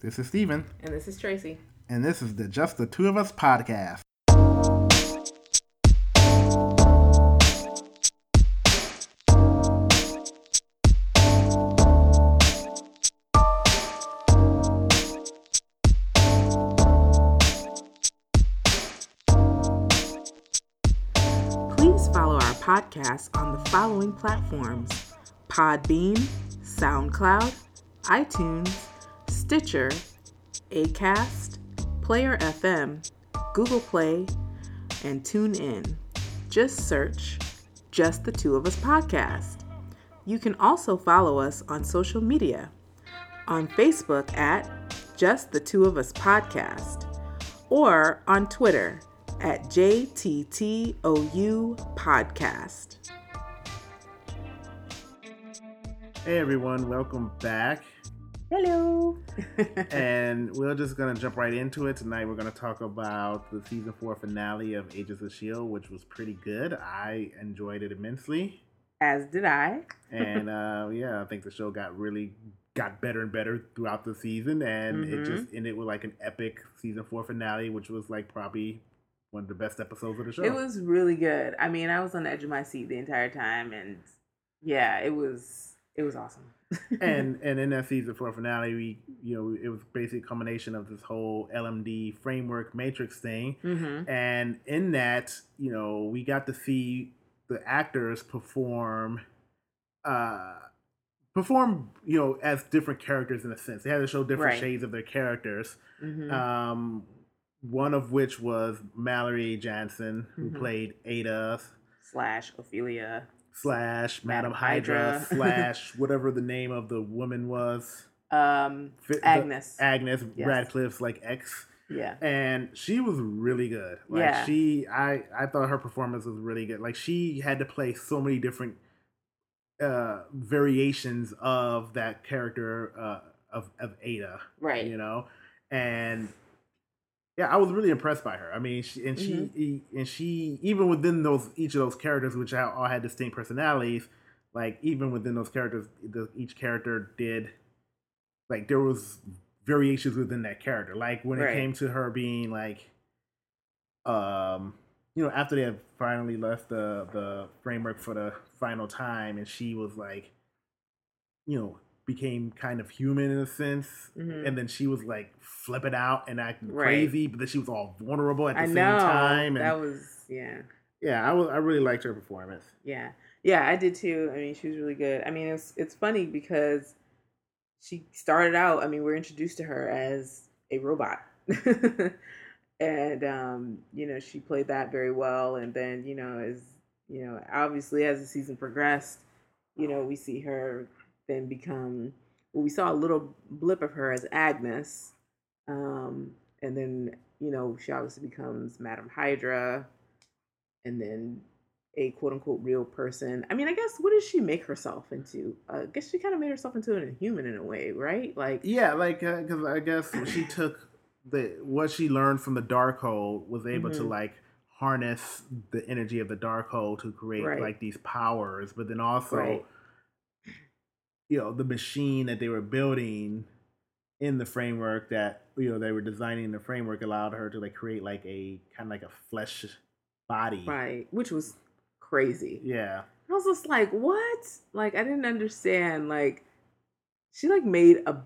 This is Steven. And this is Tracy. And this is the Just the Two of Us podcast. Please follow our podcast on the following platforms Podbean, SoundCloud, iTunes, Stitcher, Acast, Player FM, Google Play, and TuneIn. Just search Just the Two of Us podcast. You can also follow us on social media on Facebook at Just the Two of Us podcast or on Twitter at JTTOU podcast. Hey everyone, welcome back. Hello. and we're just gonna jump right into it tonight. We're gonna talk about the season four finale of Agents of Shield, which was pretty good. I enjoyed it immensely, As did I. and uh, yeah, I think the show got really got better and better throughout the season, and it Mhm. just ended with like an epic season four finale, which was like probably one of the best episodes of the show. It was really good. I mean, I was on the edge of my seat the entire time, and yeah, it was it was awesome. and and in that season four finale, we you know it was basically a combination of this whole LMD framework matrix thing, hmm and in that you know we got to see the actors perform, uh, perform you know as different characters in a sense. They had to show different Right. shades of their characters. hmm Um, one of which was Mallory Jansen, who Mhm. played Ada Slash Ophelia. Slash Madam Hydra, Hydra. slash whatever the name of the woman was. Um, the- Agnes. Agnes Yes. Radcliffe's like ex, yeah. and she was really good. Like Yeah. she, I, I thought her performance was really good. Like she had to play so many different uh variations of that character uh of of Ada, Right. you know, and yeah, I was really impressed by her. I mean, she and Mm-hmm. she and she even within those each of those characters, which all all had distinct personalities, like even within those characters, the, each character did like there was variations within that character. Like when it came to her being like, um, you know, after they had finally left the the framework for the final time, and she was like, you know, became kind of human in a sense, Mhm. and then she was like flipping out and acting Right. crazy, but then she was all vulnerable at the I same know. time. And that was yeah. yeah, I was I really liked her performance. Yeah. Yeah, I did too. I mean, she was really good. I mean, it's it's funny because she started out, I mean, we're introduced to her as a robot. and um, you know, she played that very well and then, you know, as you know, obviously as the season progressed, you know, we see her then become well, we saw a little blip of her as Agnes. Um, and then, you know, she obviously becomes Madam Hydra and then a quote unquote real person. I mean, I guess what did she make herself into? Uh, I guess she kind of made herself into an inhuman in a way, right? Like, Yeah, like because I guess she took the what she learned from the Darkhold was able to Mhm. like harness the energy of the Darkhold to create Right. like these powers, but then also Right. You know the machine that they were building in the framework that you know they were designing the framework allowed her to like create like a kind of like a flesh body. right, which was crazy. Yeah. I was just like, what? Like, I didn't understand. Like, she like made a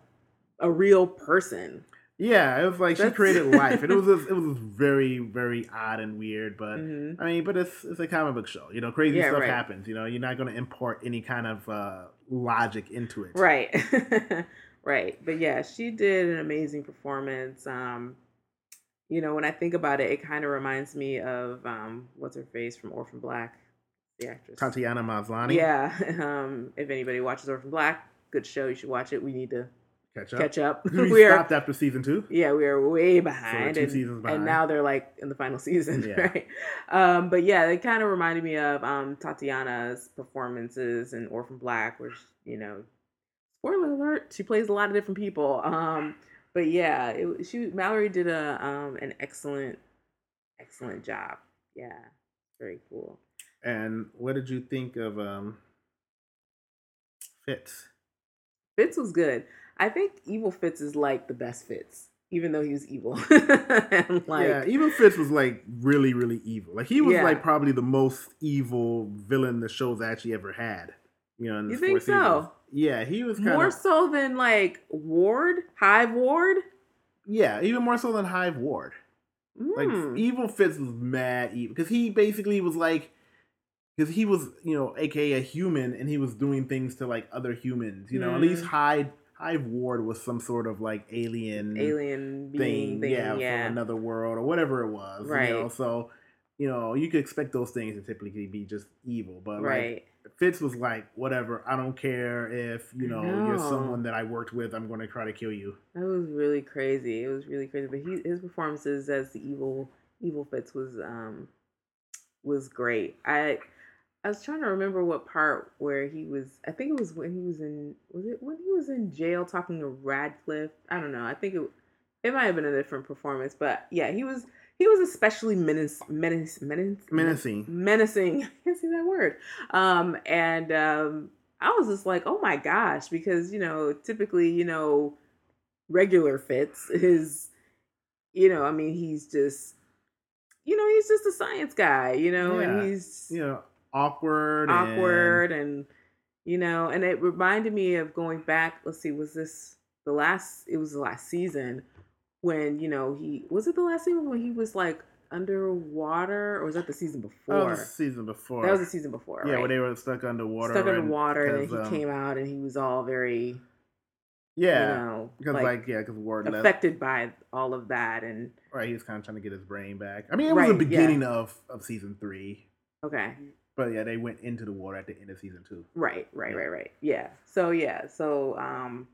a real person. Yeah, it was like she created life. And it was just, it was very very odd and weird, but Mhm. I mean, but it's it's a comic book show. You know, crazy Yeah, stuff right. happens. You know, you're not going to import any kind of uh, logic into it. Right. right. But yeah, she did an amazing performance. Um, you know, when I think about it, it kind of reminds me of um, what's her face from Orphan Black, the actress. Tatiana Maslany. Yeah. Um, if anybody watches Orphan Black, good show. You should watch it. We need to Catch up. catch up. We we are stopped after season two. yeah, we are way behind, two and, seasons behind. and now they're like in the final season, Yeah. right? Um, but yeah, it kind of reminded me of um, Tatiana's performances in Orphan Black, she, you know, spoiler alert, she plays a lot of different people. Um, but yeah, it, she Mallory did a um, an excellent, excellent job. Yeah, very cool. And what did you think of um, Fitz? Fitz was good. I think Evil Fitz is like the best Fitz, even though he was evil. like, yeah, Evil Fitz was like really, really evil. Like he was yeah. like probably the most evil villain the show's actually ever had. You know, in you think so? Seasons. Yeah, he was more of, so than like Ward, Hive Ward. Yeah, even more so than Hive Ward. Mm. Like hmm. Evil Fitz was mad evil because he basically was like because he was you know aka a human and he was doing things to like other humans you know mm. at least Hive Hive Ward was some sort of like alien alien thing, thing yeah, yeah, from another world or whatever it was right you know so you know you could expect those things to typically be just evil but right. like Fitz was like, whatever, I don't care if, you know, know, you're someone that I worked with, I'm going to try to kill you. That was really crazy. It was really crazy. But he, his performances as the evil, evil Fitz was, um, was great. I, I was trying to remember what part where he was, I think it was when he was in, was it when he was in jail talking to Radcliffe? I don't know. I think it, it might have been a different performance, but yeah, he was, he was especially menace, menace, menace, menacing. Menacing. I can't say that word. Um, and um, I was just like, oh my gosh, because you know, typically, you know, regular Fitz is, you know, I mean, he's just, you know, he's just a science guy, you know, yeah. and he's, you know, awkward, awkward, and... and you know, and it reminded me of going back. Let's see, was this the last? It was the last season when you know he was it the last season when he was like underwater, or was that the season before? That was the season before. That was the season before. Yeah, right? where they were stuck underwater. Stuck underwater, and, and he um, came out, and he was all very. Yeah, you know, because like, like yeah, because Ward affected left. by all of that, and right, he was kind of trying to get his brain back. I mean, it was right, the beginning yeah. of of season three. Okay. But yeah, they went into the water at the end of season two. Right, right, yeah. right, right. Yeah. So yeah, so um,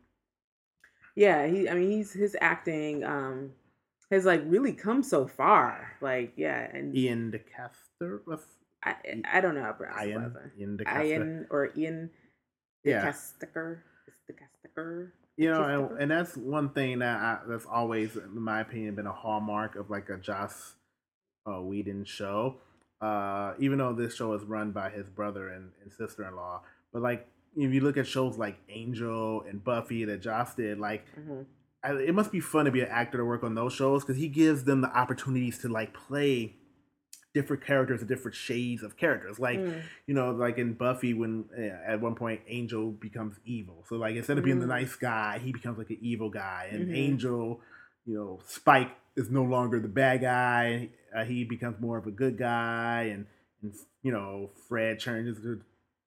yeah, he I mean he's his acting um has like really come so far. Like, yeah, and Ian DeCaster was I I don't know how to pronounce Ian, Ian DeCaster. Ian or Ian DeCaster. Yeah. DeCaster. You know, and, and, that's one thing that I, that's always, in my opinion, been a hallmark of like a Joss uh, Whedon show. Uh, even though this show is run by his brother and, and sister in law, but like if you look at shows like Angel and Buffy that Joss did, like mm-hmm. it must be fun to be an actor to work on those shows because he gives them the opportunities to like play different characters and different shades of characters. Like mm. you know, like in Buffy, when uh, at one point Angel becomes evil, so like instead of being mm. the nice guy, he becomes like an evil guy, and mm-hmm. Angel, you know, Spike is no longer the bad guy. Uh, he becomes more of a good guy, and, and you know, Fred turns into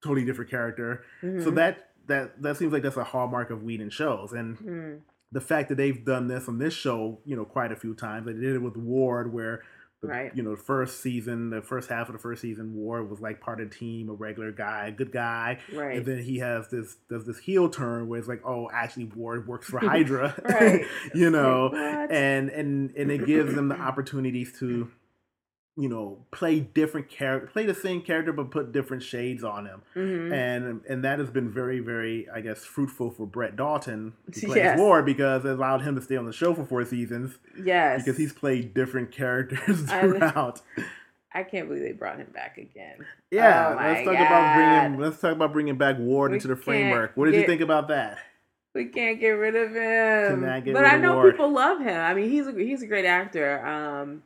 totally different character. Mm-hmm. So that that that seems like that's a hallmark of Whedon shows, and mm. the fact that they've done this on this show, you know, quite a few times. They did it with Ward, where the, right. you know, the first season, the first half of the first season, Ward was like part of the team, a regular guy, a good guy. Right. And then he has this does this heel turn where it's like, oh, actually Ward works for Hydra. right. you know. and and and it gives them the opportunities to you know play different character play the same character but put different shades on him mm-hmm. and and that has been very very i guess fruitful for brett dalton who plays yes. Ward because it allowed him to stay on the show for four seasons yes because he's played different characters throughout I can't believe they brought him back again. Yeah, oh let's talk God. about bringing. Let's talk about bringing back Ward we into the framework. What did get, you think about that? We can't get rid of him. but I know Ward. people love him. I mean, he's a he's a great actor. Um,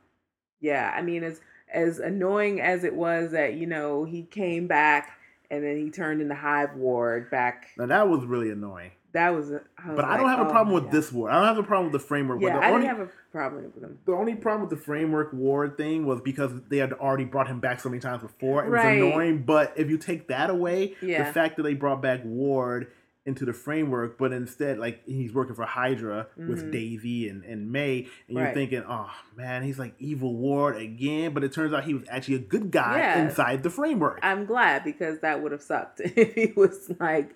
yeah, I mean, as as annoying as it was that you know he came back and then he turned into Hive Ward back. Now that was really annoying. That was, was but like, I don't have a oh problem with God. this ward. I don't have a problem with the framework. Yeah, the I only, didn't have a problem with him. The only problem with the framework ward thing was because they had already brought him back so many times before. It right. was annoying. But if you take that away, yeah. the fact that they brought back Ward into the framework, but instead, like he's working for Hydra mm-hmm. with Daisy and, and May, and you're thinking, oh man, he's like evil Ward again. But it turns out he was actually a good guy yeah. inside the framework. I'm glad because that would have sucked if he was like,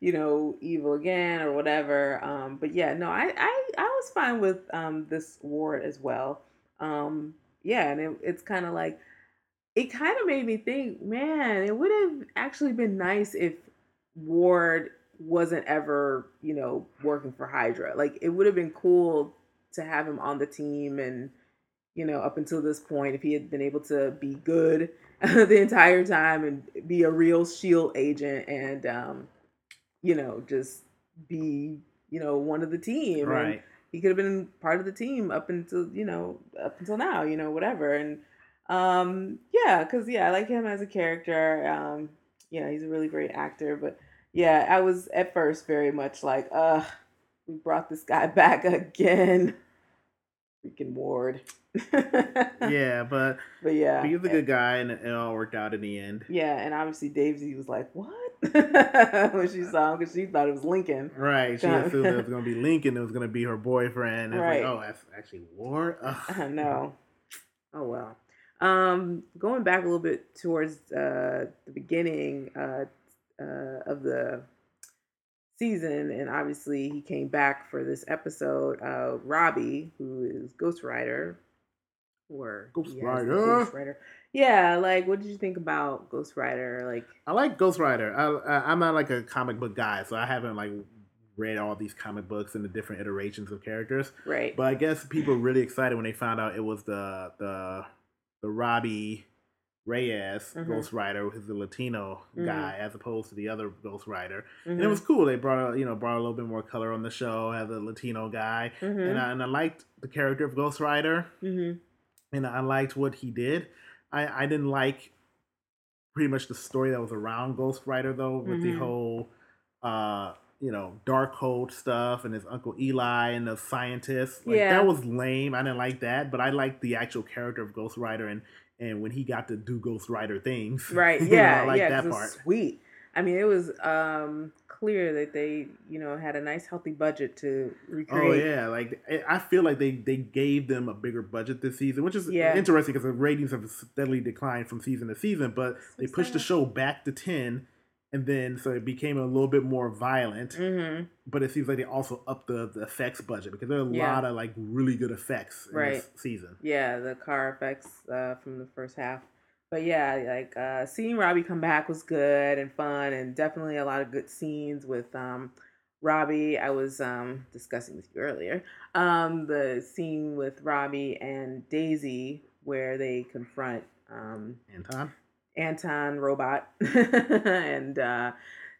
you know, evil again or whatever. Um, but yeah, no, I, I I was fine with um this Ward as well. Um, yeah, and it, it's kind of like it kind of made me think, man, it would have actually been nice if Ward wasn't ever, you know, working for Hydra. Like it would have been cool to have him on the team and you know, up until this point if he had been able to be good the entire time and be a real shield agent and um you know, just be you know, one of the team. Right. And he could have been part of the team up until, you know, up until now, you know, whatever. And um yeah, cuz yeah, I like him as a character. Um yeah, he's a really great actor, but yeah, I was at first very much like, uh, we brought this guy back again. Freaking Ward. yeah, but but yeah, he's a good guy, and it all worked out in the end. Yeah, and obviously Daisy was like, "What?" when she saw him because she thought it was Lincoln. Right. She assumed it was going to be Lincoln. It was going to be her boyfriend. And right. Like, oh, that's actually Ward. I know. Oh well. Um, going back a little bit towards uh, the beginning uh, uh, of the season, and obviously he came back for this episode. Uh, Robbie, who is Ghost Rider, or Ghost yes, Rider. Ghost Rider. Yeah, like what did you think about Ghost Rider? Like, I like Ghost Rider. I, I I'm not like a comic book guy, so I haven't like read all these comic books and the different iterations of characters. right? But I guess people were really excited when they found out it was the the the Robbie Reyes Mhm. Ghost Rider, who's the Latino Mhm. guy, as opposed to the other Ghost Rider. Mhm. And it was cool. They brought a, you know brought a little bit more color on the show, had a Latino guy, and I, and I liked the character of Ghost Rider, Mhm. and I liked what he did. I I didn't like pretty much the story that was around Ghost Rider though, with the whole uh you know dark Darkhold stuff and his uncle Eli and the scientist. Like Yeah. that was lame. I didn't like that, but I liked the actual character of Ghost Rider and and when he got to do Ghost Rider things. Right. you know, Yeah. I like yeah. that 'cause it was part. Sweet. I mean, it was um clear that they, you know, had a nice healthy budget to recreate. Oh yeah, like I- I feel like they they gave them a bigger budget this season, which is Yeah. interesting because the ratings have steadily declined from season to season. But they pushed the show back to ten, and then so it became a little bit more violent. Mm-hmm. But it seems like they also upped the, the effects budget because there are a Yeah. lot of like really good effects in Right. this season. Yeah, the car effects uh, from the first half. But yeah, like uh, seeing Robbie come back was good and fun, and definitely a lot of good scenes with um, Robbie. I was um, discussing with you earlier um, the scene with Robbie and Daisy where they confront um, Anton, Anton Robot, and uh,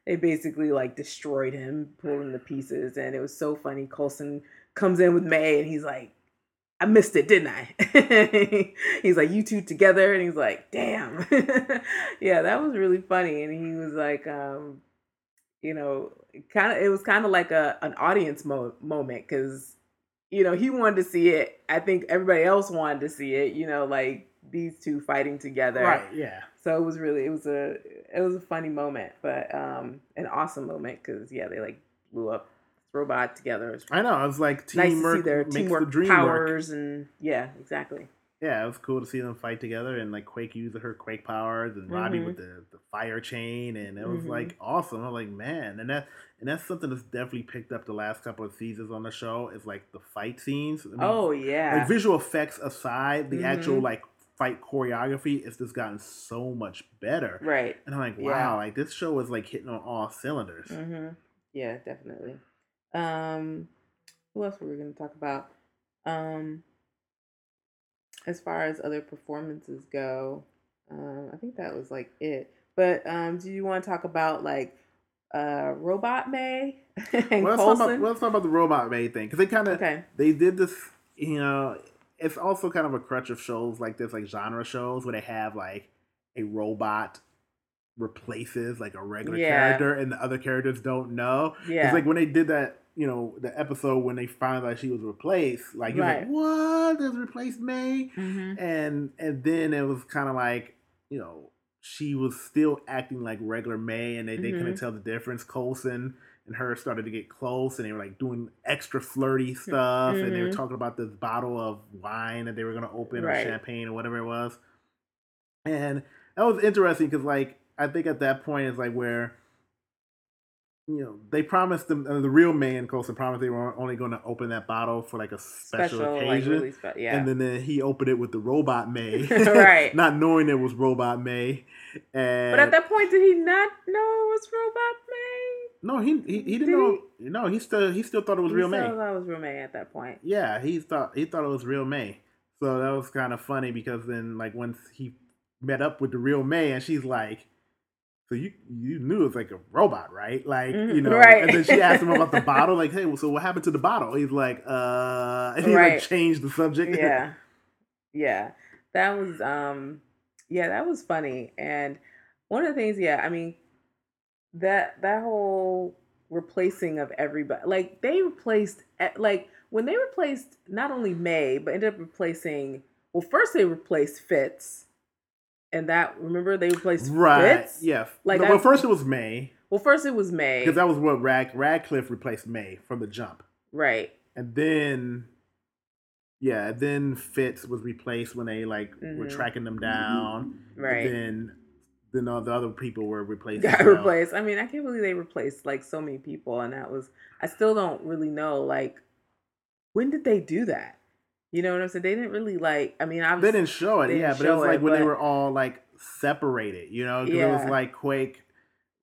they basically like destroyed him, pulled him to pieces, and it was so funny. Coulson comes in with May, and he's like, "I missed it, didn't I?" he's like, "You two together," and he's like, "Damn, yeah, that was really funny." And he was like, um, you know, kind of, it was kind of like a an audience mo- moment because you know he wanted to see it. I think everybody else wanted to see it. You know, like these two fighting together right? Yeah, so it was really it was a it was a funny moment but um an awesome moment because yeah they like blew up robot together I know. I was like nice teamwork their makes the teamwork dream work. powers and yeah exactly Yeah, it was cool to see them fight together and like Quake use her Quake powers and Robbie Mhm. with the, the fire chain and it was Mhm. like awesome. I'm like, man, and that and that's something that's definitely picked up the last couple of seasons on the show is like the fight scenes. I mean, oh yeah like visual effects aside, the actual Mhm. like fight choreography it's just gotten so much better. right And I'm like, wow, Yeah. like this show is like hitting on all cylinders. hmm yeah definitely um who else were we gonna talk about um as far as other performances go um i think that was like it but um do you want to talk about like uh robot may and Well, let's, talk about, Coulson? let's talk about the robot May thing because they kind of okay they did this you know it's also kind of a crutch of shows like this like genre shows where they have like a robot replaces like a regular Yeah. character and the other characters don't know yeah it's like when they did that you know the episode when they found out she was replaced like you're Right. like what there's replaced may hmm and and then it was kind of like you know she was still acting like regular May, and they, they couldn't Mhm. tell the difference. Coulson and her started to get close, and they were like doing extra flirty stuff, and they were Mhm. talking about this bottle of wine that they were going to open Right. or champagne or whatever it was. And that was interesting because, like, I think at that point it's like where you know they promised them uh, the real May and Coulson promised they were only going to open that bottle for like a special, special like occasion. really spe- yeah And then, then he opened it with the robot May, Right. Not knowing it was robot May, and but at that point did he not know it was robot may no, he he, he didn't Did know. No, he still he still thought it was He real still May. thought it was real may at that point Yeah, he thought he thought it was real May. So that was kind of funny because then like once he met up with the real May and she's like so you you knew it was like a robot, right? Like Mhm, you know. right. And then she asked him about the bottle. Like, hey, well, so what happened to the bottle? He's like, uh, and he Right. like changed the subject. yeah yeah that was um yeah that was funny and one of the things yeah i mean that that whole replacing of everybody like they replaced like when they replaced not only may but ended up replacing well first they replaced fitz and that remember they replaced right. fitz Yeah. Like, No, well, first it was May well first it was may because that was what Rad, Radcliffe replaced May from the jump, right and then. Yeah, then Fitz was replaced when they like were Mhm. tracking them down. right And then then all the other people were replaced. got well. replaced. I mean, I can't believe they replaced like so many people, and that was. I still don't really know like when did they do that. You know what I'm saying? They didn't really like. I mean, I They didn't show it, they yeah, but it was like it, when they were all like separated, you know, 'cause it was like Quake,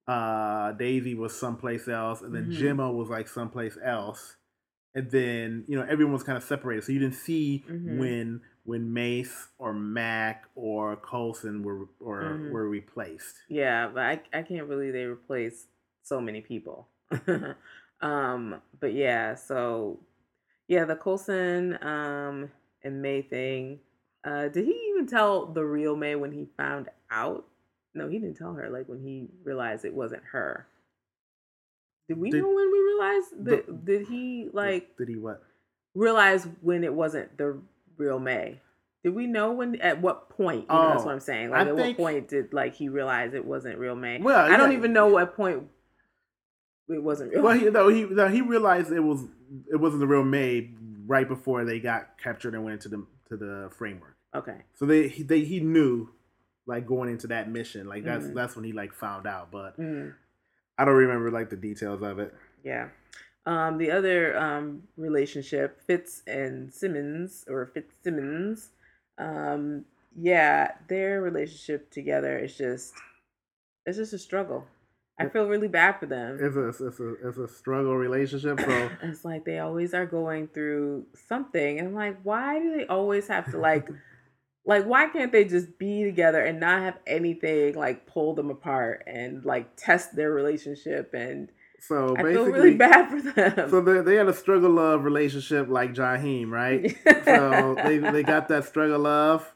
uh, Daisy was someplace else, and then Mhm. Jemma was like someplace else, and then you know everyone was kind of separated, so you didn't see Mhm. when when Mace or Mac or Coulson were or Mhm. were replaced. Yeah, but I I can't believe they replaced so many people. um, but yeah, so yeah, the Coulson um and May thing. Uh, did he even tell the real May when he found out? No, he didn't tell her. Like when he realized it wasn't her. Did we Did- know when we realized? the- That, did he like Did he what? realize when it wasn't the real May? Did we know when? At what point? You know, that's Oh, what I'm saying. Like, I at think- what point did like he realize it wasn't real May? Well, I don't even know what point it wasn't real. Well, May. he no, he no, he realized it was it wasn't the real May right before they got captured and went to the to the framework. okay, So they he, they he knew like going into that mission like that's Mhm. that's when he like found out, but Mm, I don't remember like the details of it. yeah. Um, the other um relationship, Fitz and Simmons or Fitzsimmons, um, yeah, their relationship together is just it's just a struggle. I feel really bad for them. It's a it's a it's a struggle relationship. So it's like they always are going through something and I'm like why do they always have to like like why can't they just be together and not have anything like pull them apart and like test their relationship and so I basically, really bad for them. so they they had a struggle love relationship like Jaheim, right? so they they got that struggle love.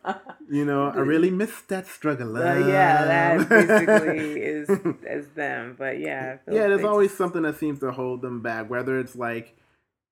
You know, I really missed that struggle love. yeah, that basically is is them. But yeah, yeah, there's always just- something that seems to hold them back. Whether it's like,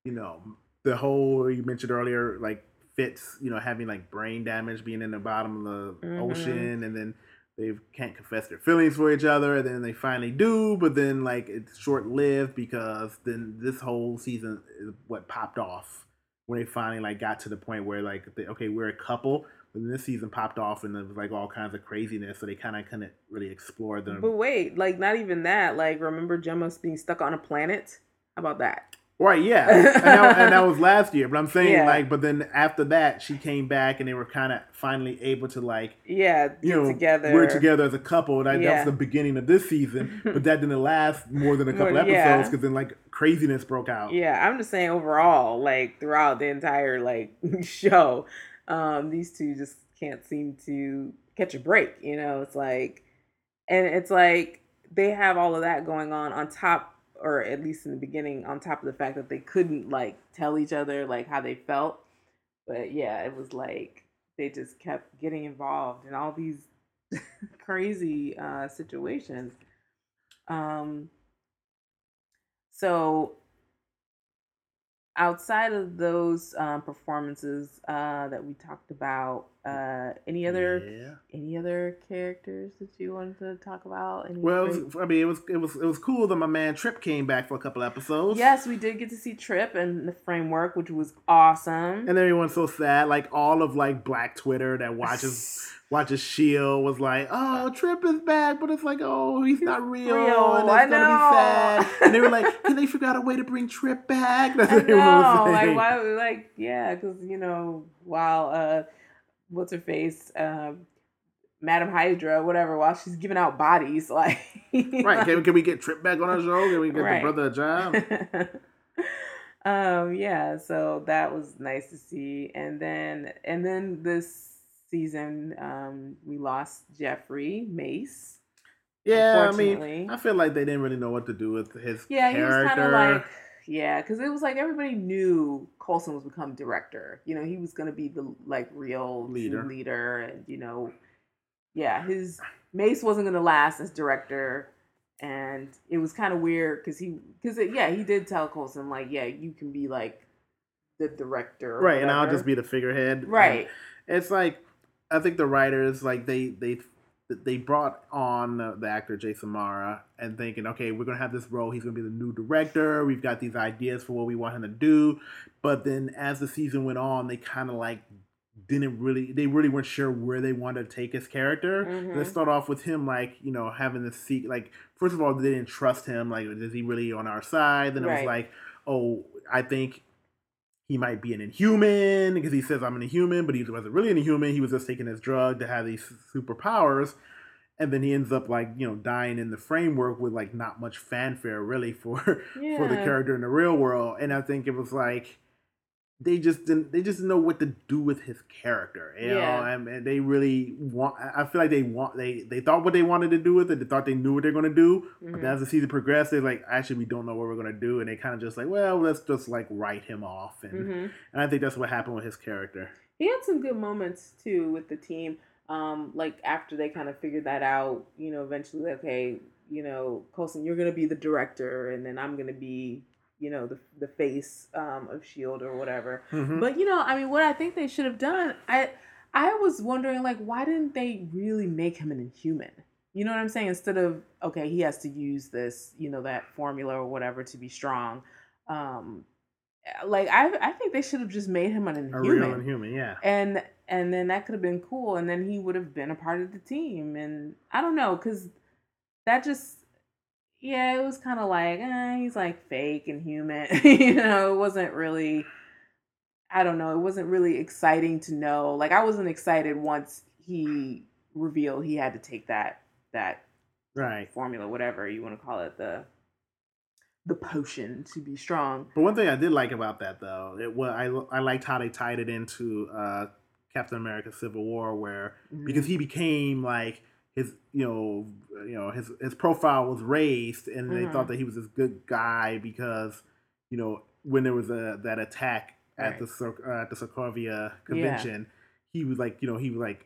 you know, the whole you mentioned earlier, like Fitz, you know, having like brain damage, being in the bottom of the Mhm. ocean, and then they can't confess their feelings for each other, and then they finally do, but then like it's short lived because then this whole season is what popped off when they finally like got to the point where like they, okay we're a couple. But then this season popped off and it was like all kinds of craziness, so they kind of couldn't really explore them. But wait, like not even that. Like remember Jemma being stuck on a planet? How about that? Right, yeah, and that, and that was last year. But I'm saying Yeah. like, but then after that, she came back, and they were kind of finally able to like, Yeah, you know, together. we're together as a couple. That, that Yeah. was the beginning of this season, but that didn't last more than a couple More- episodes because then like craziness broke out. Yeah, I'm just saying overall, like throughout the entire like show, um, these two just can't seem to catch a break. You know, it's like, and it's like they have all of that going on on top, or at least in the beginning, on top of the fact that they couldn't like tell each other like how they felt. But yeah, it was like they just kept getting involved in all these crazy uh, situations. Um, so outside of those um, performances uh, that we talked about, uh, any other Yeah. any other characters that you wanted to talk about? Any Well, was, I mean, it was it was it was cool that my man Trip came back for a couple episodes. yes, we did get to see Trip and the framework, which was awesome. And everyone's so sad. Like all of like Black Twitter that watches watches Shield was like, "Oh, Trip is back," but it's like, "Oh, he's not real, real, and it's I gonna know. be sad." And they were like, "Can they figure out a way to bring Trip back?" That's I what know, like why? Like yeah, because you know, while uh, what's her face, um, Madam Hydra, whatever, while she's giving out bodies, like right? Can, can we get Trip back on our show? Can we get Right. the brother a job? um yeah so that was nice to see and then and then this season um we lost jeffrey mace Yeah, I mean, I feel like they didn't really know what to do with his yeah, character. he was kind of like yeah, because it was like everybody knew Coulson was become director. You know, he was going to be the like real leader, leader, and you know, yeah, his Mace wasn't going to last as director, and it was kind of weird because he because yeah, he did tell Coulson like, yeah, you can be like the director, right, and I'll just be the figurehead, right. And it's like I think the writers like they they they brought on the actor Jason O'Mara and thinking, okay, we're gonna have this role. He's gonna be the new director. We've got these ideas for what we want him to do. But then as the season went on, they kind of like didn't really they really weren't sure where they wanted to take his character. Mm-hmm. Let's start off with him like you know having the seat like first of all they didn't trust him like is he really on our side? Then it right. was like oh I think he might be an inhuman because he says I'm an inhuman, but he wasn't really an inhuman. He was just taking his drug to have these superpowers. And then he ends up like, you know, dying in the framework with like not much fanfare really for yeah. for the character in the real world. And I think it was like they just didn't they just didn't know what to do with his character you yeah. know and, they really want i feel like they want they they thought what they wanted to do with it they thought they knew what they're going to do mm-hmm. but as the season progressed they're like actually we don't know what we're going to do and they kind of just like well let's just like write him off and mm-hmm. and i think that's what happened with his character he had some good moments too with the team um like after they kind of figured that out you know eventually okay you know Coulson you're going to be the director and then i'm going to be you know the the face um, of Shield or whatever. Mm-hmm. But you know, I mean, what I think they should have done, I I was wondering like, why didn't they really make him an Inhuman? You know what I'm saying? Instead of okay, he has to use this, you know, that formula or whatever to be strong. Um, like I I think they should have just made him an Inhuman. A real Inhuman, yeah. And and then that could have been cool, and then he would have been a part of the team. And I don't know, because that just yeah, it was kind of like eh, he's like fake and human. you know, it wasn't really. I don't know. It wasn't really exciting to know. Like I wasn't excited once he revealed he had to take that that right formula, whatever you want to call it, the the potion to be strong. But one thing I did like about that though, it was I I liked how they tied it into uh, Captain America: Civil War, where mm-hmm. because he became like his you know you know his his profile was raised and mm-hmm. they thought that he was this good guy because you know when there was a that attack at right. the uh, at the Sokovia convention yeah. he was like you know he was like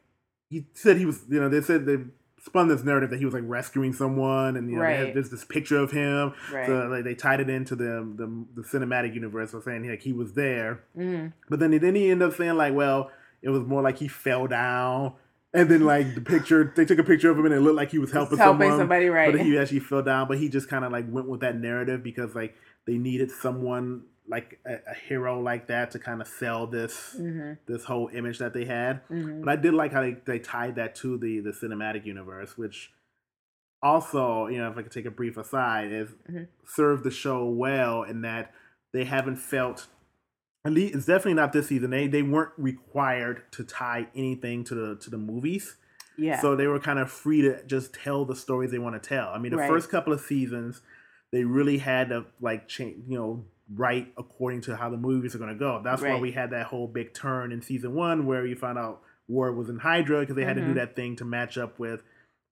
he said he was you know they said they spun this narrative that he was like rescuing someone and you know right. there's this picture of him right. so like they tied it into the the, the cinematic universe so saying like he was there mm. but then then he ended up saying like well it was more like he fell down and then like the picture, they took a picture of him and it looked like he was helping, helping someone, somebody, right? But he actually fell down. But he just kind of like went with that narrative because like they needed someone like a, a hero like that to kind of sell this mm-hmm. this whole image that they had. Mm-hmm. But I did like how they, they tied that to the the cinematic universe, which also you know if I could take a brief aside is mm-hmm. served the show well in that they haven't felt at least it's definitely not this season. They they weren't required to tie anything to the to the movies. Yeah. So they were kind of free to just tell the stories they want to tell. I mean, the right. first couple of seasons, they really had to like change, you know, write according to how the movies are going to go. That's right. why we had that whole big turn in season one where you found out Ward was in Hydra because they had mm-hmm. to do mm-hmm. that thing to match up with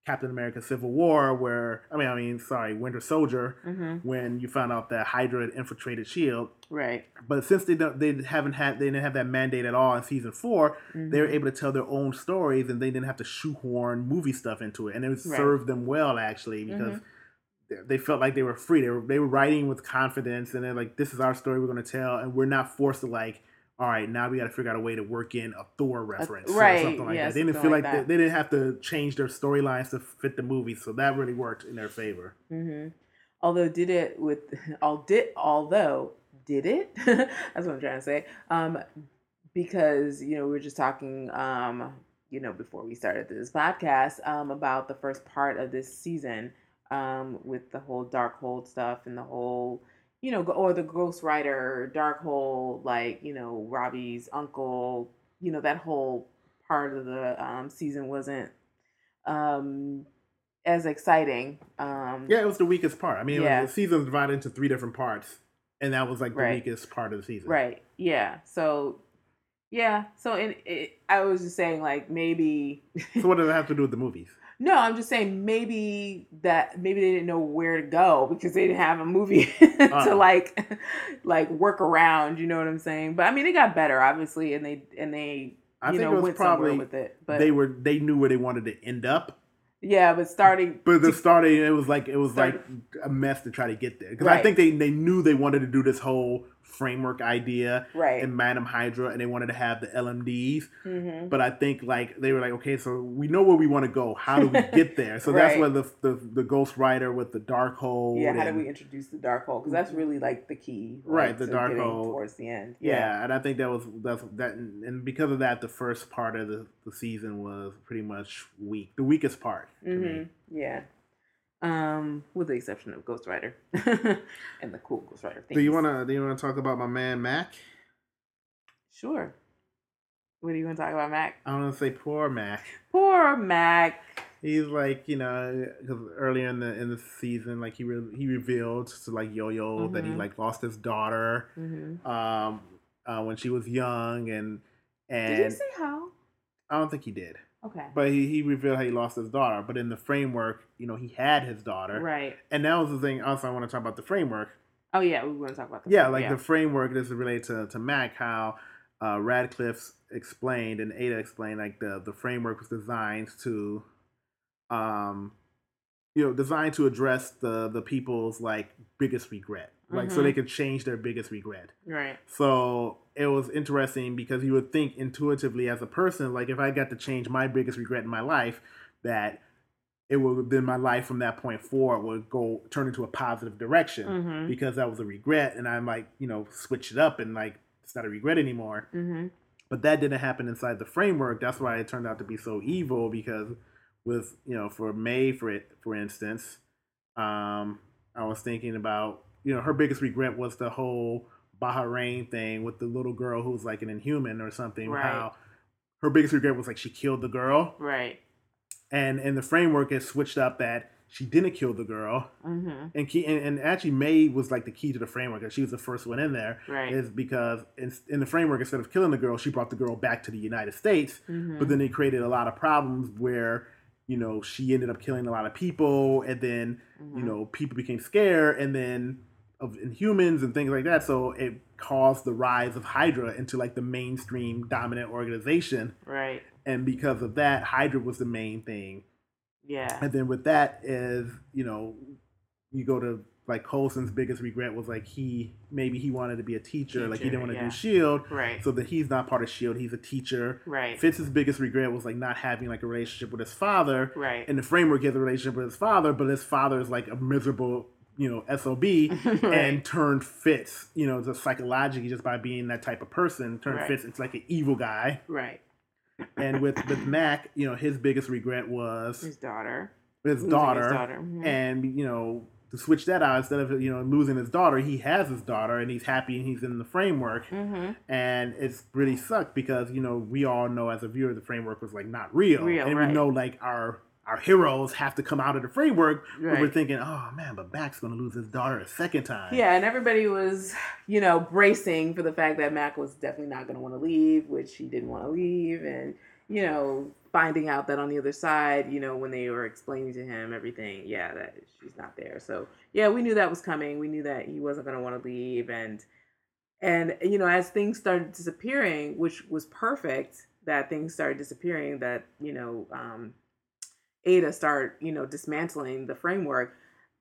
Captain America: Civil War, where I mean, I mean, sorry, Winter Soldier, mm-hmm. when you found out that Hydra had infiltrated Shield. Right. But since they don't, they haven't had, they didn't have that mandate at all in season 4 mm-hmm. they were able to tell their own stories, and they didn't have to shoehorn movie stuff into it, and it right. served them well actually because. Mm-hmm. They felt like they were free. They were they were writing with confidence, and they're like, "This is our story. We're going to tell, and we're not forced to like all right, now we got to figure out a way to work in a Thor reference right, or something like that. They didn't feel like, like they, they, didn't have to change their storylines to fit the movie, so that really worked in their favor. Mm-hmm. Although did it with all did although did it? That's what I'm trying to say. Um, because you know we were just talking, um, you know, before we started this podcast, um, about the first part of this season, um, with the whole Darkhold stuff and the whole you know, or the Ghost Rider, Darkhold, like, you know, Robbie's uncle, you know, that whole part of the um, season wasn't um, as exciting. Um, yeah, it was the weakest part. I mean, yeah. the season was divided into three different parts, and that was like the right. weakest part of the season. Right. Yeah. So, yeah. So, in it, I was just saying, like, maybe. so, what does it have to do with the movies? No, I'm just saying maybe that maybe they didn't know where to go because they didn't have a movie Uh. to like like work around. You know what I'm saying? But I mean, they got better obviously, and they and they I you know went probably with it. But they were they knew where they wanted to end up. yeah, but starting But the starting, it was like it was like a mess to try to get there because I think they they knew they wanted to do this whole framework idea right. in Madam Hydra, and they wanted to have the LMDs. hmm But I think like they were like, okay, so we know where we want to go. How do we get there? So that's where the, the the Ghost Rider with the Darkhold. Yeah, how do we introduce the Darkhold? Because that's really like the key, Right, the Darkhold. towards the end. Yeah. and I think that was that's that, and because of that, the first part of the, the season was pretty much weak, the weakest part to hmm me. Yeah. Um, with the exception of Ghost Rider and the cool Ghost Rider thing. Do you wanna do you wanna talk about my man Mac? Sure. What do you want to talk about, Mac? I want to say poor Mac. Poor Mac. He's like you know because earlier in the in the season, like he re- he revealed to like Yo Yo that he Mhm. like lost his daughter hmm um uh, when she was young and and Did you say how? I don't think he did. Okay. But he, he revealed how he lost his daughter. But in the framework, you know, he had his daughter. Right. And that was the thing. Also, I want to talk about the framework. Oh yeah, we want to talk about that. Yeah, like the framework. This is related to, to Mac. How uh, Radcliffe explained and Ada explained, like the the framework was designed to, um, you know, designed to address the the people's like biggest regret, like so Mhm. they could change their biggest regret. right. So it was interesting because you would think intuitively as a person, like if I got to change my biggest regret in my life, that it would then my life from that point forward would go turn into a positive direction Mm-hmm. because that was a regret, and I might you know switch it up and like it's not a regret anymore. Mm-hmm. But that didn't happen inside the framework. That's why it turned out to be so evil because with you know for May for it for instance, um, I was thinking about you know her biggest regret was the whole Bahrain thing with the little girl who was like an inhuman or something. Right. How her biggest regret was like she killed the girl, Right. and in the framework it switched up that she didn't kill the girl, Mm-hmm. and key and, and actually May was like the key to the framework, and she was the first one in there. Right. Is because in, in the framework, instead of killing the girl, she brought the girl back to the United States. mm-hmm. But then they created a lot of problems where, you know, she ended up killing a lot of people, and then Mm-hmm. you know people became scared, and then of Inhumans and things like that. So it caused the rise of Hydra into like the mainstream dominant organization, Right. and because of that, Hydra was the main thing. Yeah. And then with that is, you know, you go to like Coulson's biggest regret was like he maybe he wanted to be a teacher, like he didn't want to yeah. do Shield, Right. so that he's not part of Shield. He's a teacher. right. Fitz's biggest regret was like not having like a relationship with his father. Right. In the framework, he has a relationship with his father, but his father is like a miserable, you know, sob, right. and turned Fitz, you know, just psychologically just by being that type of person, turned Right. Fitz into like an evil guy. right. And with with Mac, you know, his biggest regret was His daughter. his daughter, His daughter. Mhm. and you know to switch that out instead of you know losing his daughter he has his daughter and he's happy and he's in the framework Mhm. and it's really sucked because you know we all know as a viewer the framework was like not real, Real, and right. we know like our our heroes have to come out of the framework but we're thinking oh man but Mac's gonna lose his daughter a second time Yeah, and everybody was, you know, bracing for the fact that Mac was definitely not going to want to leave, which he didn't want to leave, and you know, finding out that on the other side, you know, when they were explaining to him everything, yeah, that she's not there. So yeah, we knew that was coming. We knew that he wasn't going to want to leave, and and you know, as things started disappearing, which was perfect, that things started disappearing. That you know, um, Ada start you know dismantling the framework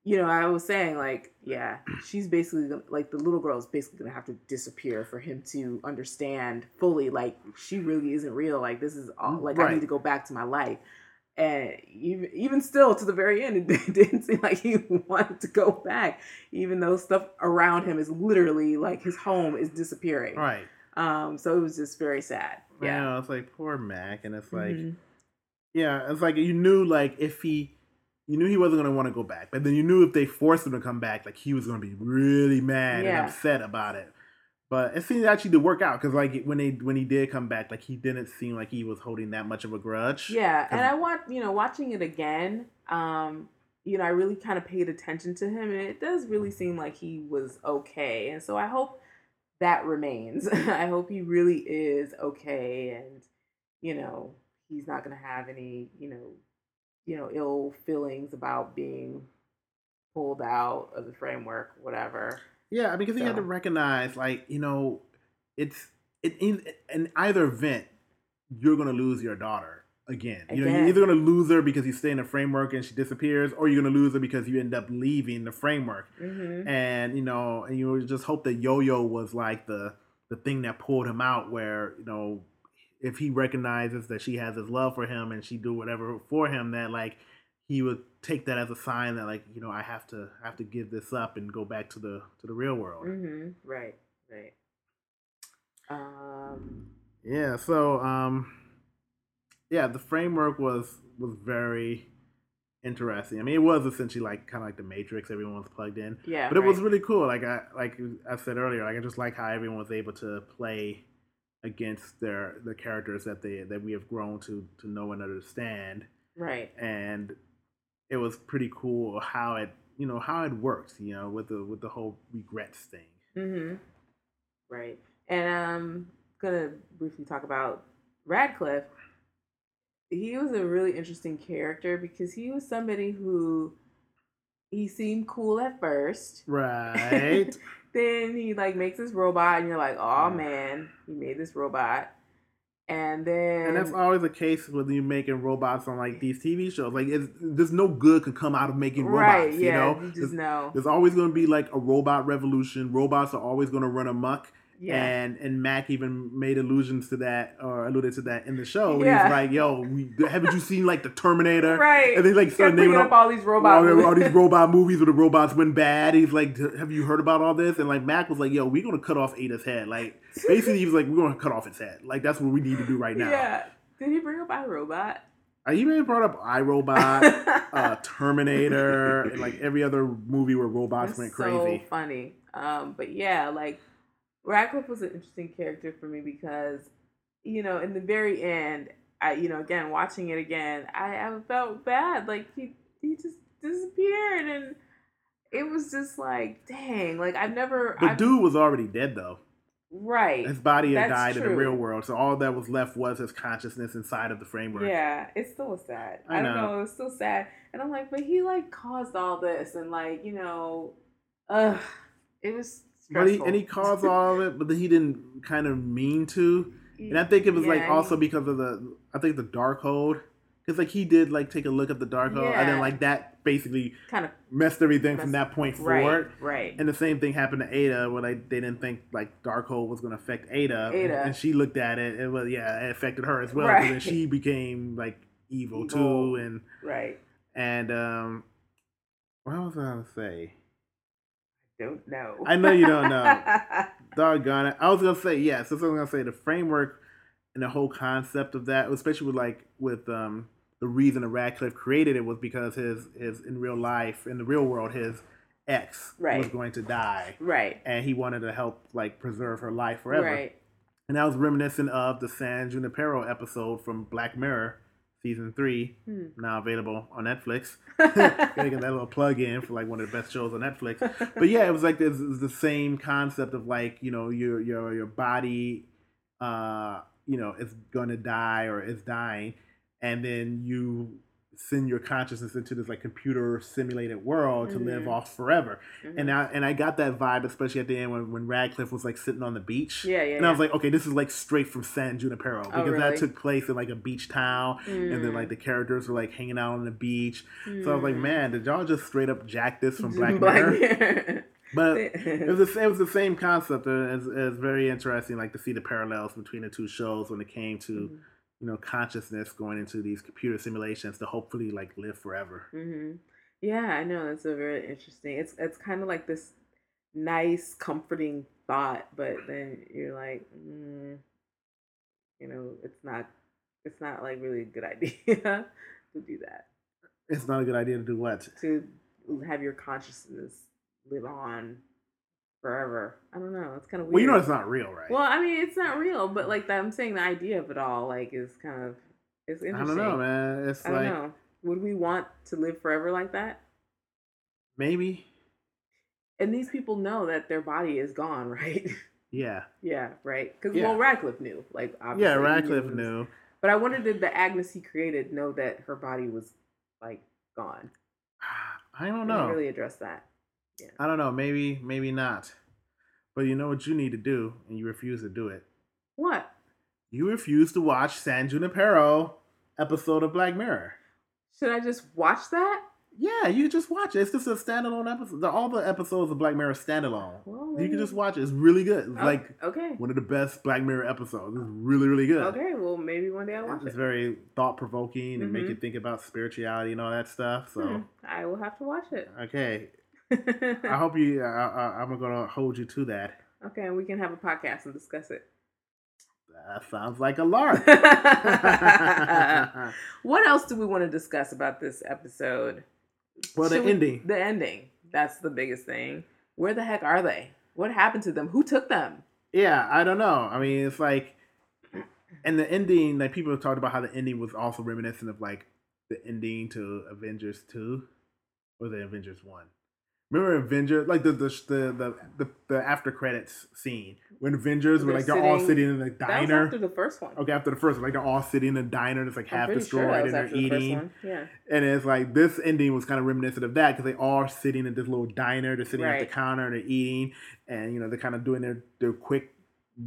you know, I was saying like, yeah, she's basically gonna- like the little girl is basically gonna have to disappear for him to understand fully. Like, she really isn't real. Like, this is all. Like, I need to go back to my life. And even even still, to the very end, it didn't seem like he wanted to go back, even though stuff around him is literally like his home is disappearing. right Um, so it was just very sad. yeah you know, it's like poor Mac and it's like Mhm. Yeah, it's like you knew like if he you knew he wasn't gonna want to go back, but then you knew if they forced him to come back, like he was gonna be really mad Yeah. and upset about it. But it seemed actually to work out because like when they when he did come back, like he didn't seem like he was holding that much of a grudge. Yeah, and I want you know watching it again. Um, you know, I really kind of paid attention to him, and it does really seem like he was okay. And so I hope that remains. I hope he really is okay, and you know, he's not gonna have any you know you know, ill feelings about being pulled out of the framework, whatever. Yeah, because so. you had to recognize, like, you know, it's it in, in either event, you're gonna lose your daughter again. You know, you're either gonna lose her because you stay in the framework and she disappears, or you're gonna lose her because you end up leaving the framework. Mm-hmm. And you know, and you just hope that Yo-Yo was like the the thing that pulled him out, where you know, if he recognizes that she has his love for him and she do whatever for him, that like he would take that as a sign that like you know I have to have to give this up and go back to the to the real world. Mm-hmm. Right, right. Um. Yeah. So um yeah, the framework was was very interesting. I mean, it was essentially like kind of like the Matrix. Everyone was plugged in. Yeah. But it right. was really cool. Like I like I said earlier, like I just like how everyone was able to play against their the characters that they that we have grown to to know and understand. Right. And it was pretty cool how it you know how it works. You know with the with the whole regrets thing. Mm-hmm. Right. And I'm gonna briefly talk about Radcliffe he was a really interesting character because he was somebody who he seemed cool at first. Right. then he like makes this robot and you're like, oh man, he made this robot. And then And that's always the case with you making robots on like these TV shows. Like it's, there's no good can come out of making robots. Right, yeah, you know? You just there's, know. There's always gonna be like a robot revolution. Robots are always gonna run amok yeah. And and Mack even made allusions to that or alluded to that in the show. When yeah. He's like, "Yo, we, haven't you seen like the Terminator?" Right. And they like start naming up all these robot all, movies. all these robot movies where the robots went bad. He's like, "Have you heard about all this?" And like Mack was like, "Yo, we're gonna cut off Ada's head." Like basically, he was like, "We're gonna cut off its head. Like that's what we need to do right now." Yeah. Did he bring up iRobot? Uh, he may brought up iRobot, uh, Terminator, and like every other movie where robots That's went crazy. So funny. Um, but yeah, like Radcliffe was an interesting character for me because, you know, in the very end, I, you know, again watching it again, I, I felt bad. Like he he just disappeared, and it was just like, dang, like I've never. The I've, dude was already dead though. Right. His body had died true. in the real world, so all that was left was his consciousness inside of the framework. Yeah, it's still sad. I, I don't know. know, it was still sad, and I'm like, but he like caused all this, and like you know, ugh, it was but he, and he caused all of it, but he didn't kind of mean to. And I think it was yeah, like also because of the I think the Darkhold because like he did like take a look at the Darkhold yeah. and then like that basically kind of messed everything messed, from that point forward. Right. And the same thing happened to Ada where like they didn't think like Darkhold was going to affect Ada, Ada. And, and, she looked at it. It was yeah, it affected her as well. Right. And then she became like evil, evil, too, and right. And um, what was I gonna say? Don't know. I know you don't know. Doggone it. I was gonna say yes. That's what I'm gonna say. The framework and the whole concept of that, especially with like with um the reason that Radcliffe created it was because his his in real life in the real world his ex right. was going to die. Right. And he wanted to help like preserve her life forever. Right. And that was reminiscent of the San Junipero episode from Black Mirror season three, hmm. now available on Netflix. Gotta get that little plug in for like one of the best shows on Netflix. But yeah, it was like this the same concept of like you know your your your body, uh, you know, is gonna die or is dying, and then you send your consciousness into this like computer simulated world to mm-hmm. live off forever. Mm-hmm. And I and I got that vibe, especially at the end when, when Radcliffe was like sitting on the beach. Yeah, yeah. And yeah. I was like, okay, this is like straight from San Junipero oh, because oh, really? that took place in like a beach town, mm. and then like mm. the characters were like hanging out on the beach. Mm. So I was like, mm. man, did y'all just straight up jack this from Black, Black Mirror? But it was the, same, it was the same concept. It's, it's very interesting, like to see the parallels between the two shows when it came to mm-hmm you know consciousness going into these computer simulations to hopefully like live forever. Mm-hmm. Yeah, I know that's a very interesting. It's it's kind of like this nice, comforting thought, but then you're like, mm, you know, it's not it's not like really a good idea to do that. It's not a good idea to do what to have your consciousness live on forever. I don't know. It's kind of weird. Well, you know, it's not real, right? Well, I mean, it's not real, but like I'm saying, the idea of it all like is kind of it's interesting. I don't know, man. It's I like, don't know. Would we want to live forever like that? Maybe. And these people know that their body is gone, right? Yeah. yeah, right. Because yeah. well, Radcliffe knew, like obviously. Yeah, Radcliffe knew. But I wonder, did the Agnes he created know that her body was like gone. I don't know. They know. really address that. I don't know. Maybe, maybe not. But you know what you need to do, and you refuse to do it. What? You refuse to watch San Junipero episode of Black Mirror. Should I just watch that? Yeah, you just watch it. It's just a standalone episode. All the episodes of Black Mirror standalone. Well, You can just watch it. It's really good. It's Oh, like okay. one of the best Black Mirror episodes. It's really, really good. Okay, well maybe one day I'll watch It's it. It's very thought provoking and make Mhm. you think about spirituality and all that stuff. So, Hmm, I will have to watch it. okay. I hope you. I, I, I'm gonna hold you to that. okay, and we can have a podcast and discuss it. That sounds like a lark. what else do we want to discuss about this episode? well, the Should we- ending. The ending. That's the biggest thing. Where the heck are they? What happened to them? Who took them? Yeah, I don't know. I mean, it's like, and the ending. Like people have talked about how the ending was also reminiscent of like the ending to Avengers two, or the Avengers one. Remember Avengers, like the the the the, the, the after credits scene when Avengers were like they're all sitting- in was diner. after the first one. Okay, after the first one, like they're all sitting in a diner that's like I'm half destroyed sure and they're the eating. Yeah. And it's like this ending was kind of reminiscent of that because they are sitting at this little diner. They're sitting at the counter and they're eating, and you know they're kind of doing their their quick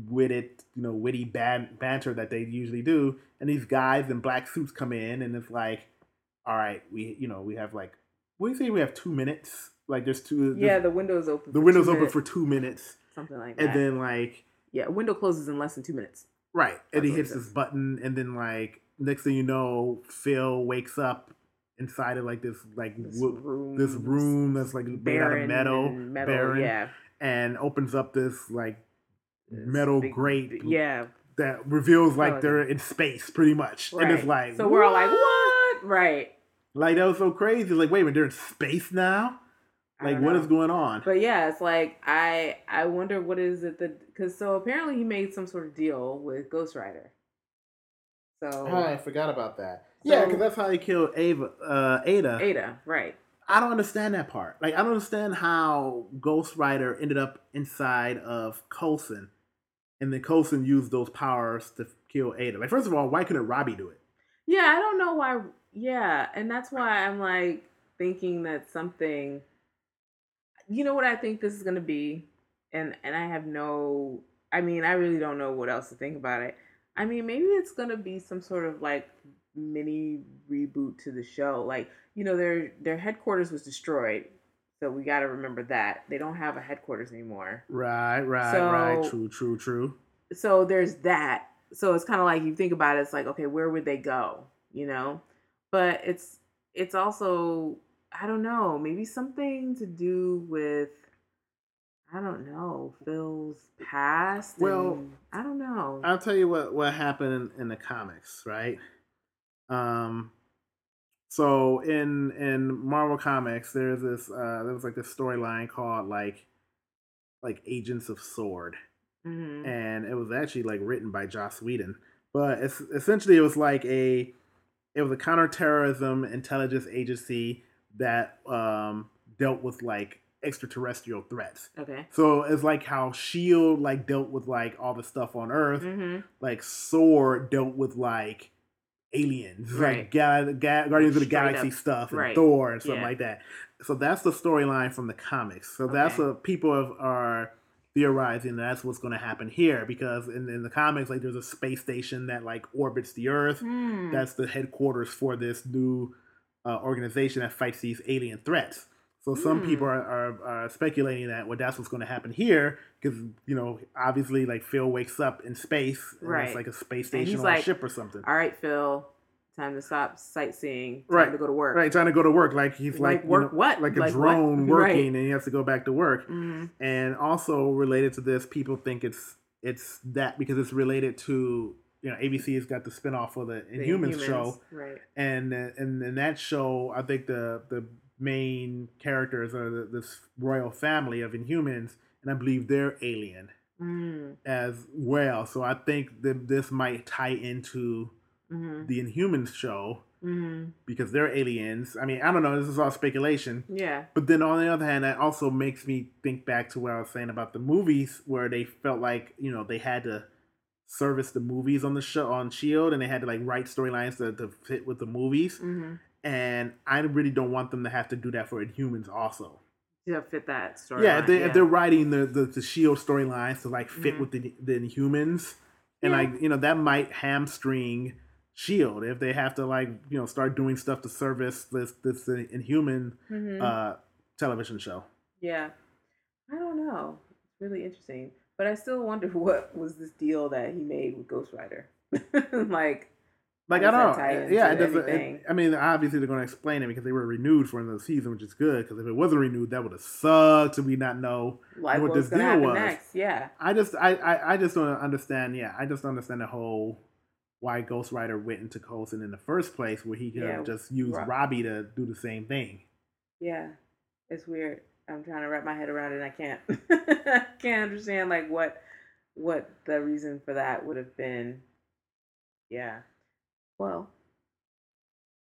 witted, you know, witty ban- banter that they usually do. And these guys in black suits come in, and it's like, all right, we you know we have like what do you say we have two minutes? Like there's two. Yeah, the window's open. the window's open minutes, for two minutes, something like that. and then like yeah, window closes in less than two minutes. Right. That's And he hits this button and then like next thing you know, Phil wakes up inside of like this like This wo- room, this room that's like made out of metal, metal. barren, Yeah, and opens up this like This metal big- grate Yeah, that reveals like Oh, they're in space pretty much. right. And it's like so we're all like, what? Right. Like that was so crazy. Like, wait a minute, they're in space now? Like what is going on? But yeah, it's like I I wonder what is it that because so apparently he made some sort of deal with Ghost Rider. So Oh, I forgot about that. So- yeah, because that's how he killed Ava, uh, Ada. Ada, right? I don't understand that part. Like, I don't understand how Ghost Rider ended up inside of Coulson, and then Coulson used those powers to kill Ada. Like, first of all, why couldn't Robbie do it? Yeah, I don't know why. Yeah, and that's why I'm like thinking that something. You know what I think this is gonna be, and and I have no. I mean, I really don't know what else to think about it. I mean, maybe it's gonna be some sort of like mini reboot to the show. Like, you know, their their headquarters was destroyed, so we got to remember that they don't have a headquarters anymore. Right, right, right. True, true, true. so there's that so it's kind of like you think about it it's like okay where would they go you know but it's it's also i don't know maybe something to do with i don't know phil's past Well, i don't know I'll tell you what what happened in, in the comics, right? Um, so in in Marvel Comics, there's this uh, there was like this storyline called like like Agents of Sword. Mhm. and it was actually like written by Joss Whedon. But it's essentially it was like a it was a counterterrorism intelligence agency that um, dealt with like extraterrestrial threats. okay So it's like how Shield like dealt with like all the stuff on Earth. Mm-hmm. Like Sword dealt with like aliens, Right. like Gal- Ga- Guardians of the Galaxy up. stuff, and Right. Thor and stuff Yeah. like that. So that's the storyline from the comics. So that's Okay. what people have, are theorizing that's what's going to happen here because in, in the comics, like there's a space station that like orbits the Earth. Hmm. That's the headquarters for this new uh, organization that fights these alien threats. So some Hmm. people are, are, are speculating that well, that's what's going to happen here because you know obviously like Phil wakes up in space, and Right. It's like a space station or a ship or something. all right phil time to stop sightseeing time Right. to go to work Right, trying to go to work like he's Like, like, you work know, what? Like a Like what? drone Right. working, and he has to go back to work. Mhm. And also related to this, people think it's it's that because it's related to you know ABC has got the spinoff of the The Inhumans, show, right and and in that show, I think the the main characters are the, this royal family of Inhumans, and I believe they're alien mm. as well. So I think that this might tie into hmm the Inhumans show hmm because they're aliens. I mean, I don't know. This is all speculation. yeah But then on the other hand, that also makes me think back to what I was saying about the movies, where they felt like you know they had to service the movies on the show on Shield, and they had to like write storylines to, to fit with the movies. hmm and I really don't want them to have to do that for Inhumans also. To fit that story. Yeah, if, they, yeah. if they're writing the the, the Shield storylines to like fit Mhm. with the the Inhumans, and Yeah. like you know that might hamstring Shield if they have to like you know start doing stuff to service this this Inhuman Mhm. uh, television show. Yeah. I don't know. It's really interesting. But I still wonder what was this deal that he made with Ghost Rider. like Like I don't, know. yeah, it doesn't. It, I mean, obviously they're going to explain it because they were renewed for another season, which is good. Because if it wasn't renewed, that would have sucked to we not know. like what this deal was. next. Yeah. I just, I, I, I just don't understand. Yeah, I just don't understand the whole why Ghost Rider went into Coulson in the first place, where he could Yeah, have just used Rob- Robbie to do the same thing. Yeah. It's weird. I'm trying to wrap my head around it and I can't I can't understand like what what the reason for that would have been. Yeah. Well,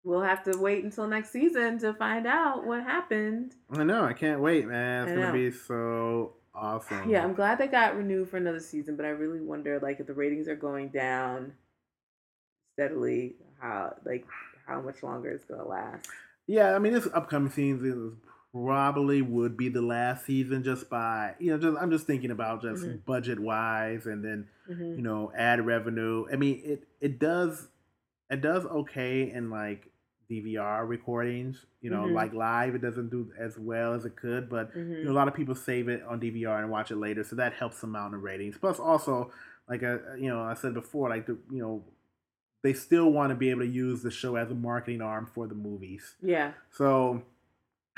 we'll have to wait until next season to find out what happened. I know. I can't wait, man. It's gonna be so awesome. Yeah, I'm glad they got renewed for another season, but I really wonder like if the ratings are going down steadily, how like how much longer it's gonna last. Yeah, I mean, this upcoming season is probably would be the last season just by you know just I'm just thinking about just Mhm. budget wise and then Mhm. you know ad revenue. I mean, it it does it does okay in like DVR recordings. You know, Mhm. like live, it doesn't do as well as it could, but you know, a lot of people save it on DVR and watch it later, so that helps them out in the ratings. Plus, also, like I, you know, I said before, like the, you know, they still want to be able to use the show as a marketing arm for the movies. Yeah. So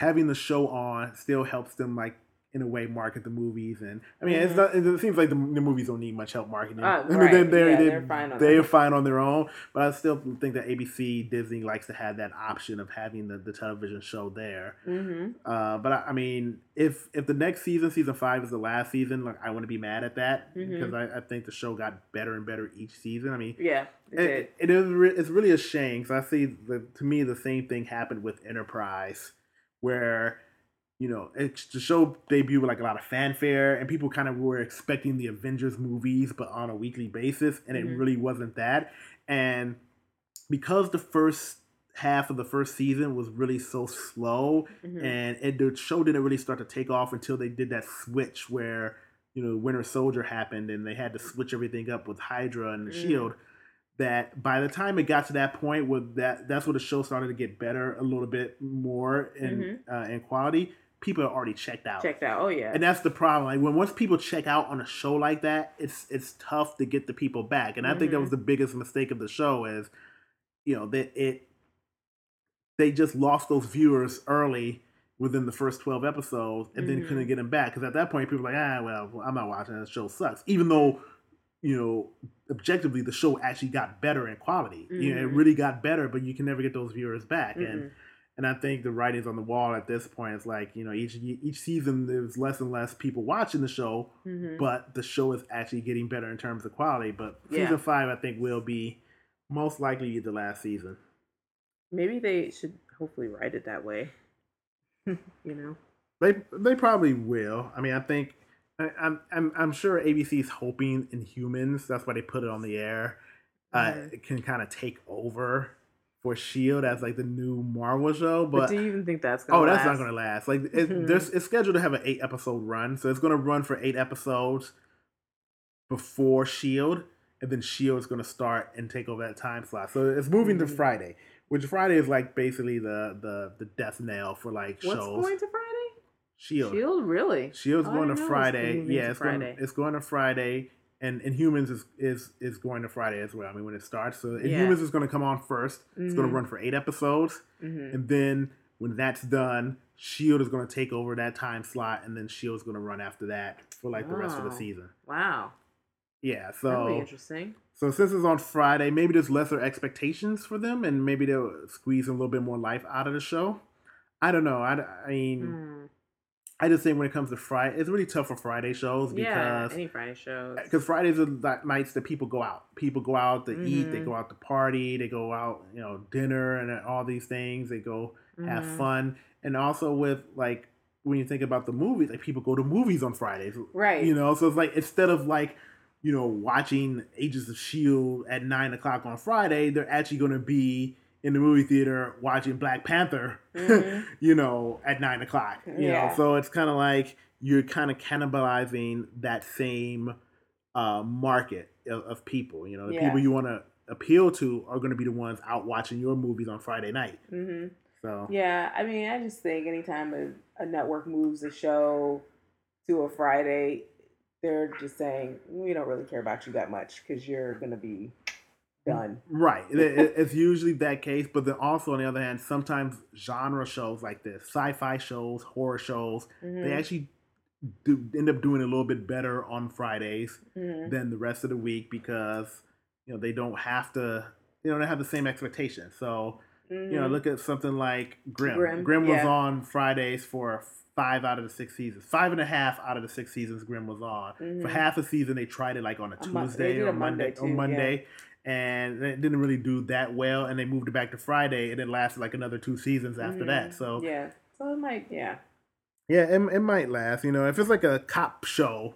having the show on still helps them like in a way market the movies and I mean it's Mhm. not it seems like the, the movies don't need much help marketing. Uh, I mean right. they're, Yeah, they're, they're fine on they're their- fine on their own, but I still think that ABC Disney likes to have that option of having the, the television show there. mm-hmm. Uh, but I, I mean, if if the next season, season five, is the last season, like I want to be mad at that Mhm. because I, I think the show got better and better each season. I mean, Yeah. It it, it is re- it's really a shame because I see the to me the same thing happened with Enterprise, where you know it's the show debuted with like a lot of fanfare and people kind of were expecting the Avengers movies but on a weekly basis and it Mhm. really wasn't that and because the first half of the first season was really so slow Mhm. and it, the show didn't really start to take off until they did that switch where you know Winter Soldier happened and they had to switch everything up with Hydra and the Mm. Shield. That by the time it got to that point, where that that's where the show started to get better a little bit more in uh, in quality. People are already checked out, Checked out. Oh yeah. and that's the problem. Like when once people check out on a show like that, it's it's tough to get the people back. And I think that was the biggest mistake of the show is, you know, that it they just lost those viewers early within the first 12 episodes and then Mhm. couldn't get them back because at that point people were like ah well i'm not watching that show sucks even though you know objectively the show actually got better in quality you know it Mhm. really got better but you can never get those viewers back and Mhm. and i think the writing's on the wall at this point is like you know each each season there's less and less people watching the show Mhm. but the show is actually getting better in terms of quality but Yeah. season five i think will be most likely the last season Maybe they should hopefully write it that way. you know. They they probably will. I mean, I think I, I'm I'm I'm sure ABC's hoping Inhumans. That's why they put it on the air. Uh, Mhm. it can kind of take over for Shield as like the new Marvel show. But, But, do you even think that's gonna oh, that's not gonna last. Like it, Mhm. there's it's scheduled to have an eight episode run, so it's gonna run for eight episodes before Shield, and then Shield is gonna start and take over that time slot. So it's moving to Mhm. Friday, which Friday is like basically the the the death nail for like What's shows. going to Friday? Shield. Shield, really? Shield's Oh, going to didn't know it was Friday. moving Yeah, it's going. It's going to Friday, and Inhumans is is is going to Friday as well. I mean, when it starts, so Yeah. Is going to come on 1st It's going to run for eight episodes, hmm and then when that's done, Shield is going to take over that time slot, and then Shield's going to run after that for like the rest of the season. Wow, Yeah. that'll be So interesting. so since it's on Friday, maybe there's lesser expectations for them, and maybe they'll squeeze a little bit more life out of the show. I don't know. I, I mean. Mm. I just think when it comes to Friday, it's really tough for Friday shows Yeah, because any Friday shows. because Fridays are the nights that people go out. People go out to eat. They go out to party. They go out, you know, dinner and all these things. They go have Mhm. fun, and also with like when you think about the movies, like people go to movies on Fridays, Right. You know, so it's like instead of like you know watching Agents of Shield at nine o'clock on Friday, they're actually going to be in the movie theater watching Black Panther, Mhm. you know, at nine o'clock. You Yeah. know, so it's kind of like you're kind of cannibalizing that same uh, market of, of people. You know, the Yeah. people you want to appeal to are going to be the ones out watching your movies on Friday night. hmm So Yeah, I mean, I just think anytime a, a network moves a show to a Friday, they're just saying we don't really care about you that much because you're gonna be done. Right. It- it- it's usually that case, but then also on the other hand, sometimes genre shows like this, sci-fi shows, horror shows, they Mhm, actually do end up doing a little bit better on Fridays mhm. than the rest of the week because you know they don't have to you know they have the same expectations. So you know Mhm. look at something like Grimm. Grimm, Grimm, was yeah. on Fridays for five out of the six seasons. Five and a half out of the six seasons Grimm was on. For Mhm. half a season they tried it like on a A Tuesday did or Monday, Monday or too, yeah. Monday. And it didn't really do that well, and they moved it back to Friday, and it lasted like another two seasons after that. Mhm. So yeah, so it might, yeah, yeah, it, it might last. You know, if it's like a cop show,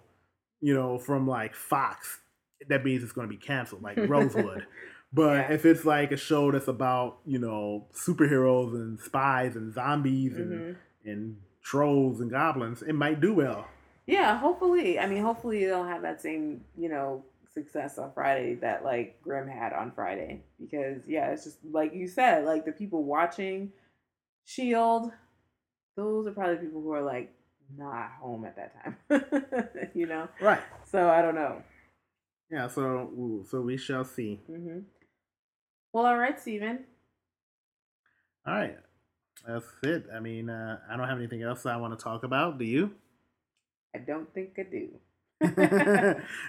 you know, from like Fox, that means it's going to be canceled, like Rosewood. But Yeah. if it's like a show that's about you know superheroes and spies and zombies and hmm and trolls and goblins, it might do well. yeah. Hopefully, I mean, hopefully they'll have that same, you know, success on Friday that like Grimm had on Friday because yeah, it's just like you said, like the people watching Shield, those are probably people who are like not home at that time, you know. Right. So I don't know. Yeah. So ooh, so we shall see. hmm Well, all right, Steven. All right. That's it. I mean, uh, I don't have anything else I want to talk about. Do you? I don't think I do.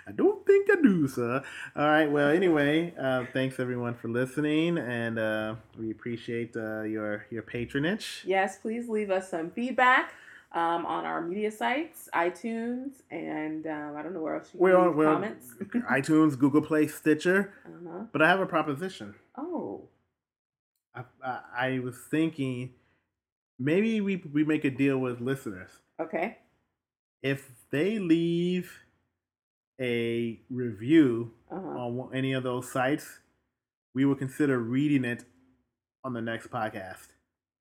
I don't think I do, sir. All right. Well, anyway, uh, thanks everyone for listening, and uh, we appreciate uh, your your patronage. yes, please leave us some feedback um, on our media sites, iTunes, and um, I don't know where else you can We're on leave we're on comments. iTunes, Google Play, Stitcher. uh-huh. But I have a proposition. Oh, I, I, I was thinking maybe we we make a deal with listeners. okay. If they leave a review Uh-huh. on any of those sites, we will consider reading it on the next podcast.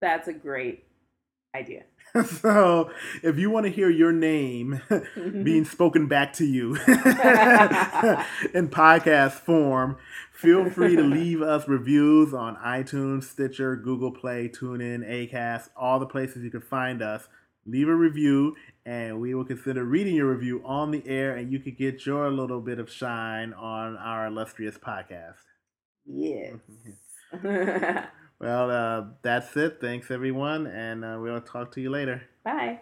That's a great idea. so if you want to hear your name being spoken back to you in podcast form, feel free to leave us reviews on iTunes, Stitcher, Google Play, TuneIn, Acast, all the places you can find us. Leave a review, and we will consider reading your review on the air, and you could get your little bit of shine on our illustrious podcast. yes. Well, uh, that's it. Thanks, everyone, and uh, we'll talk to you later. Bye.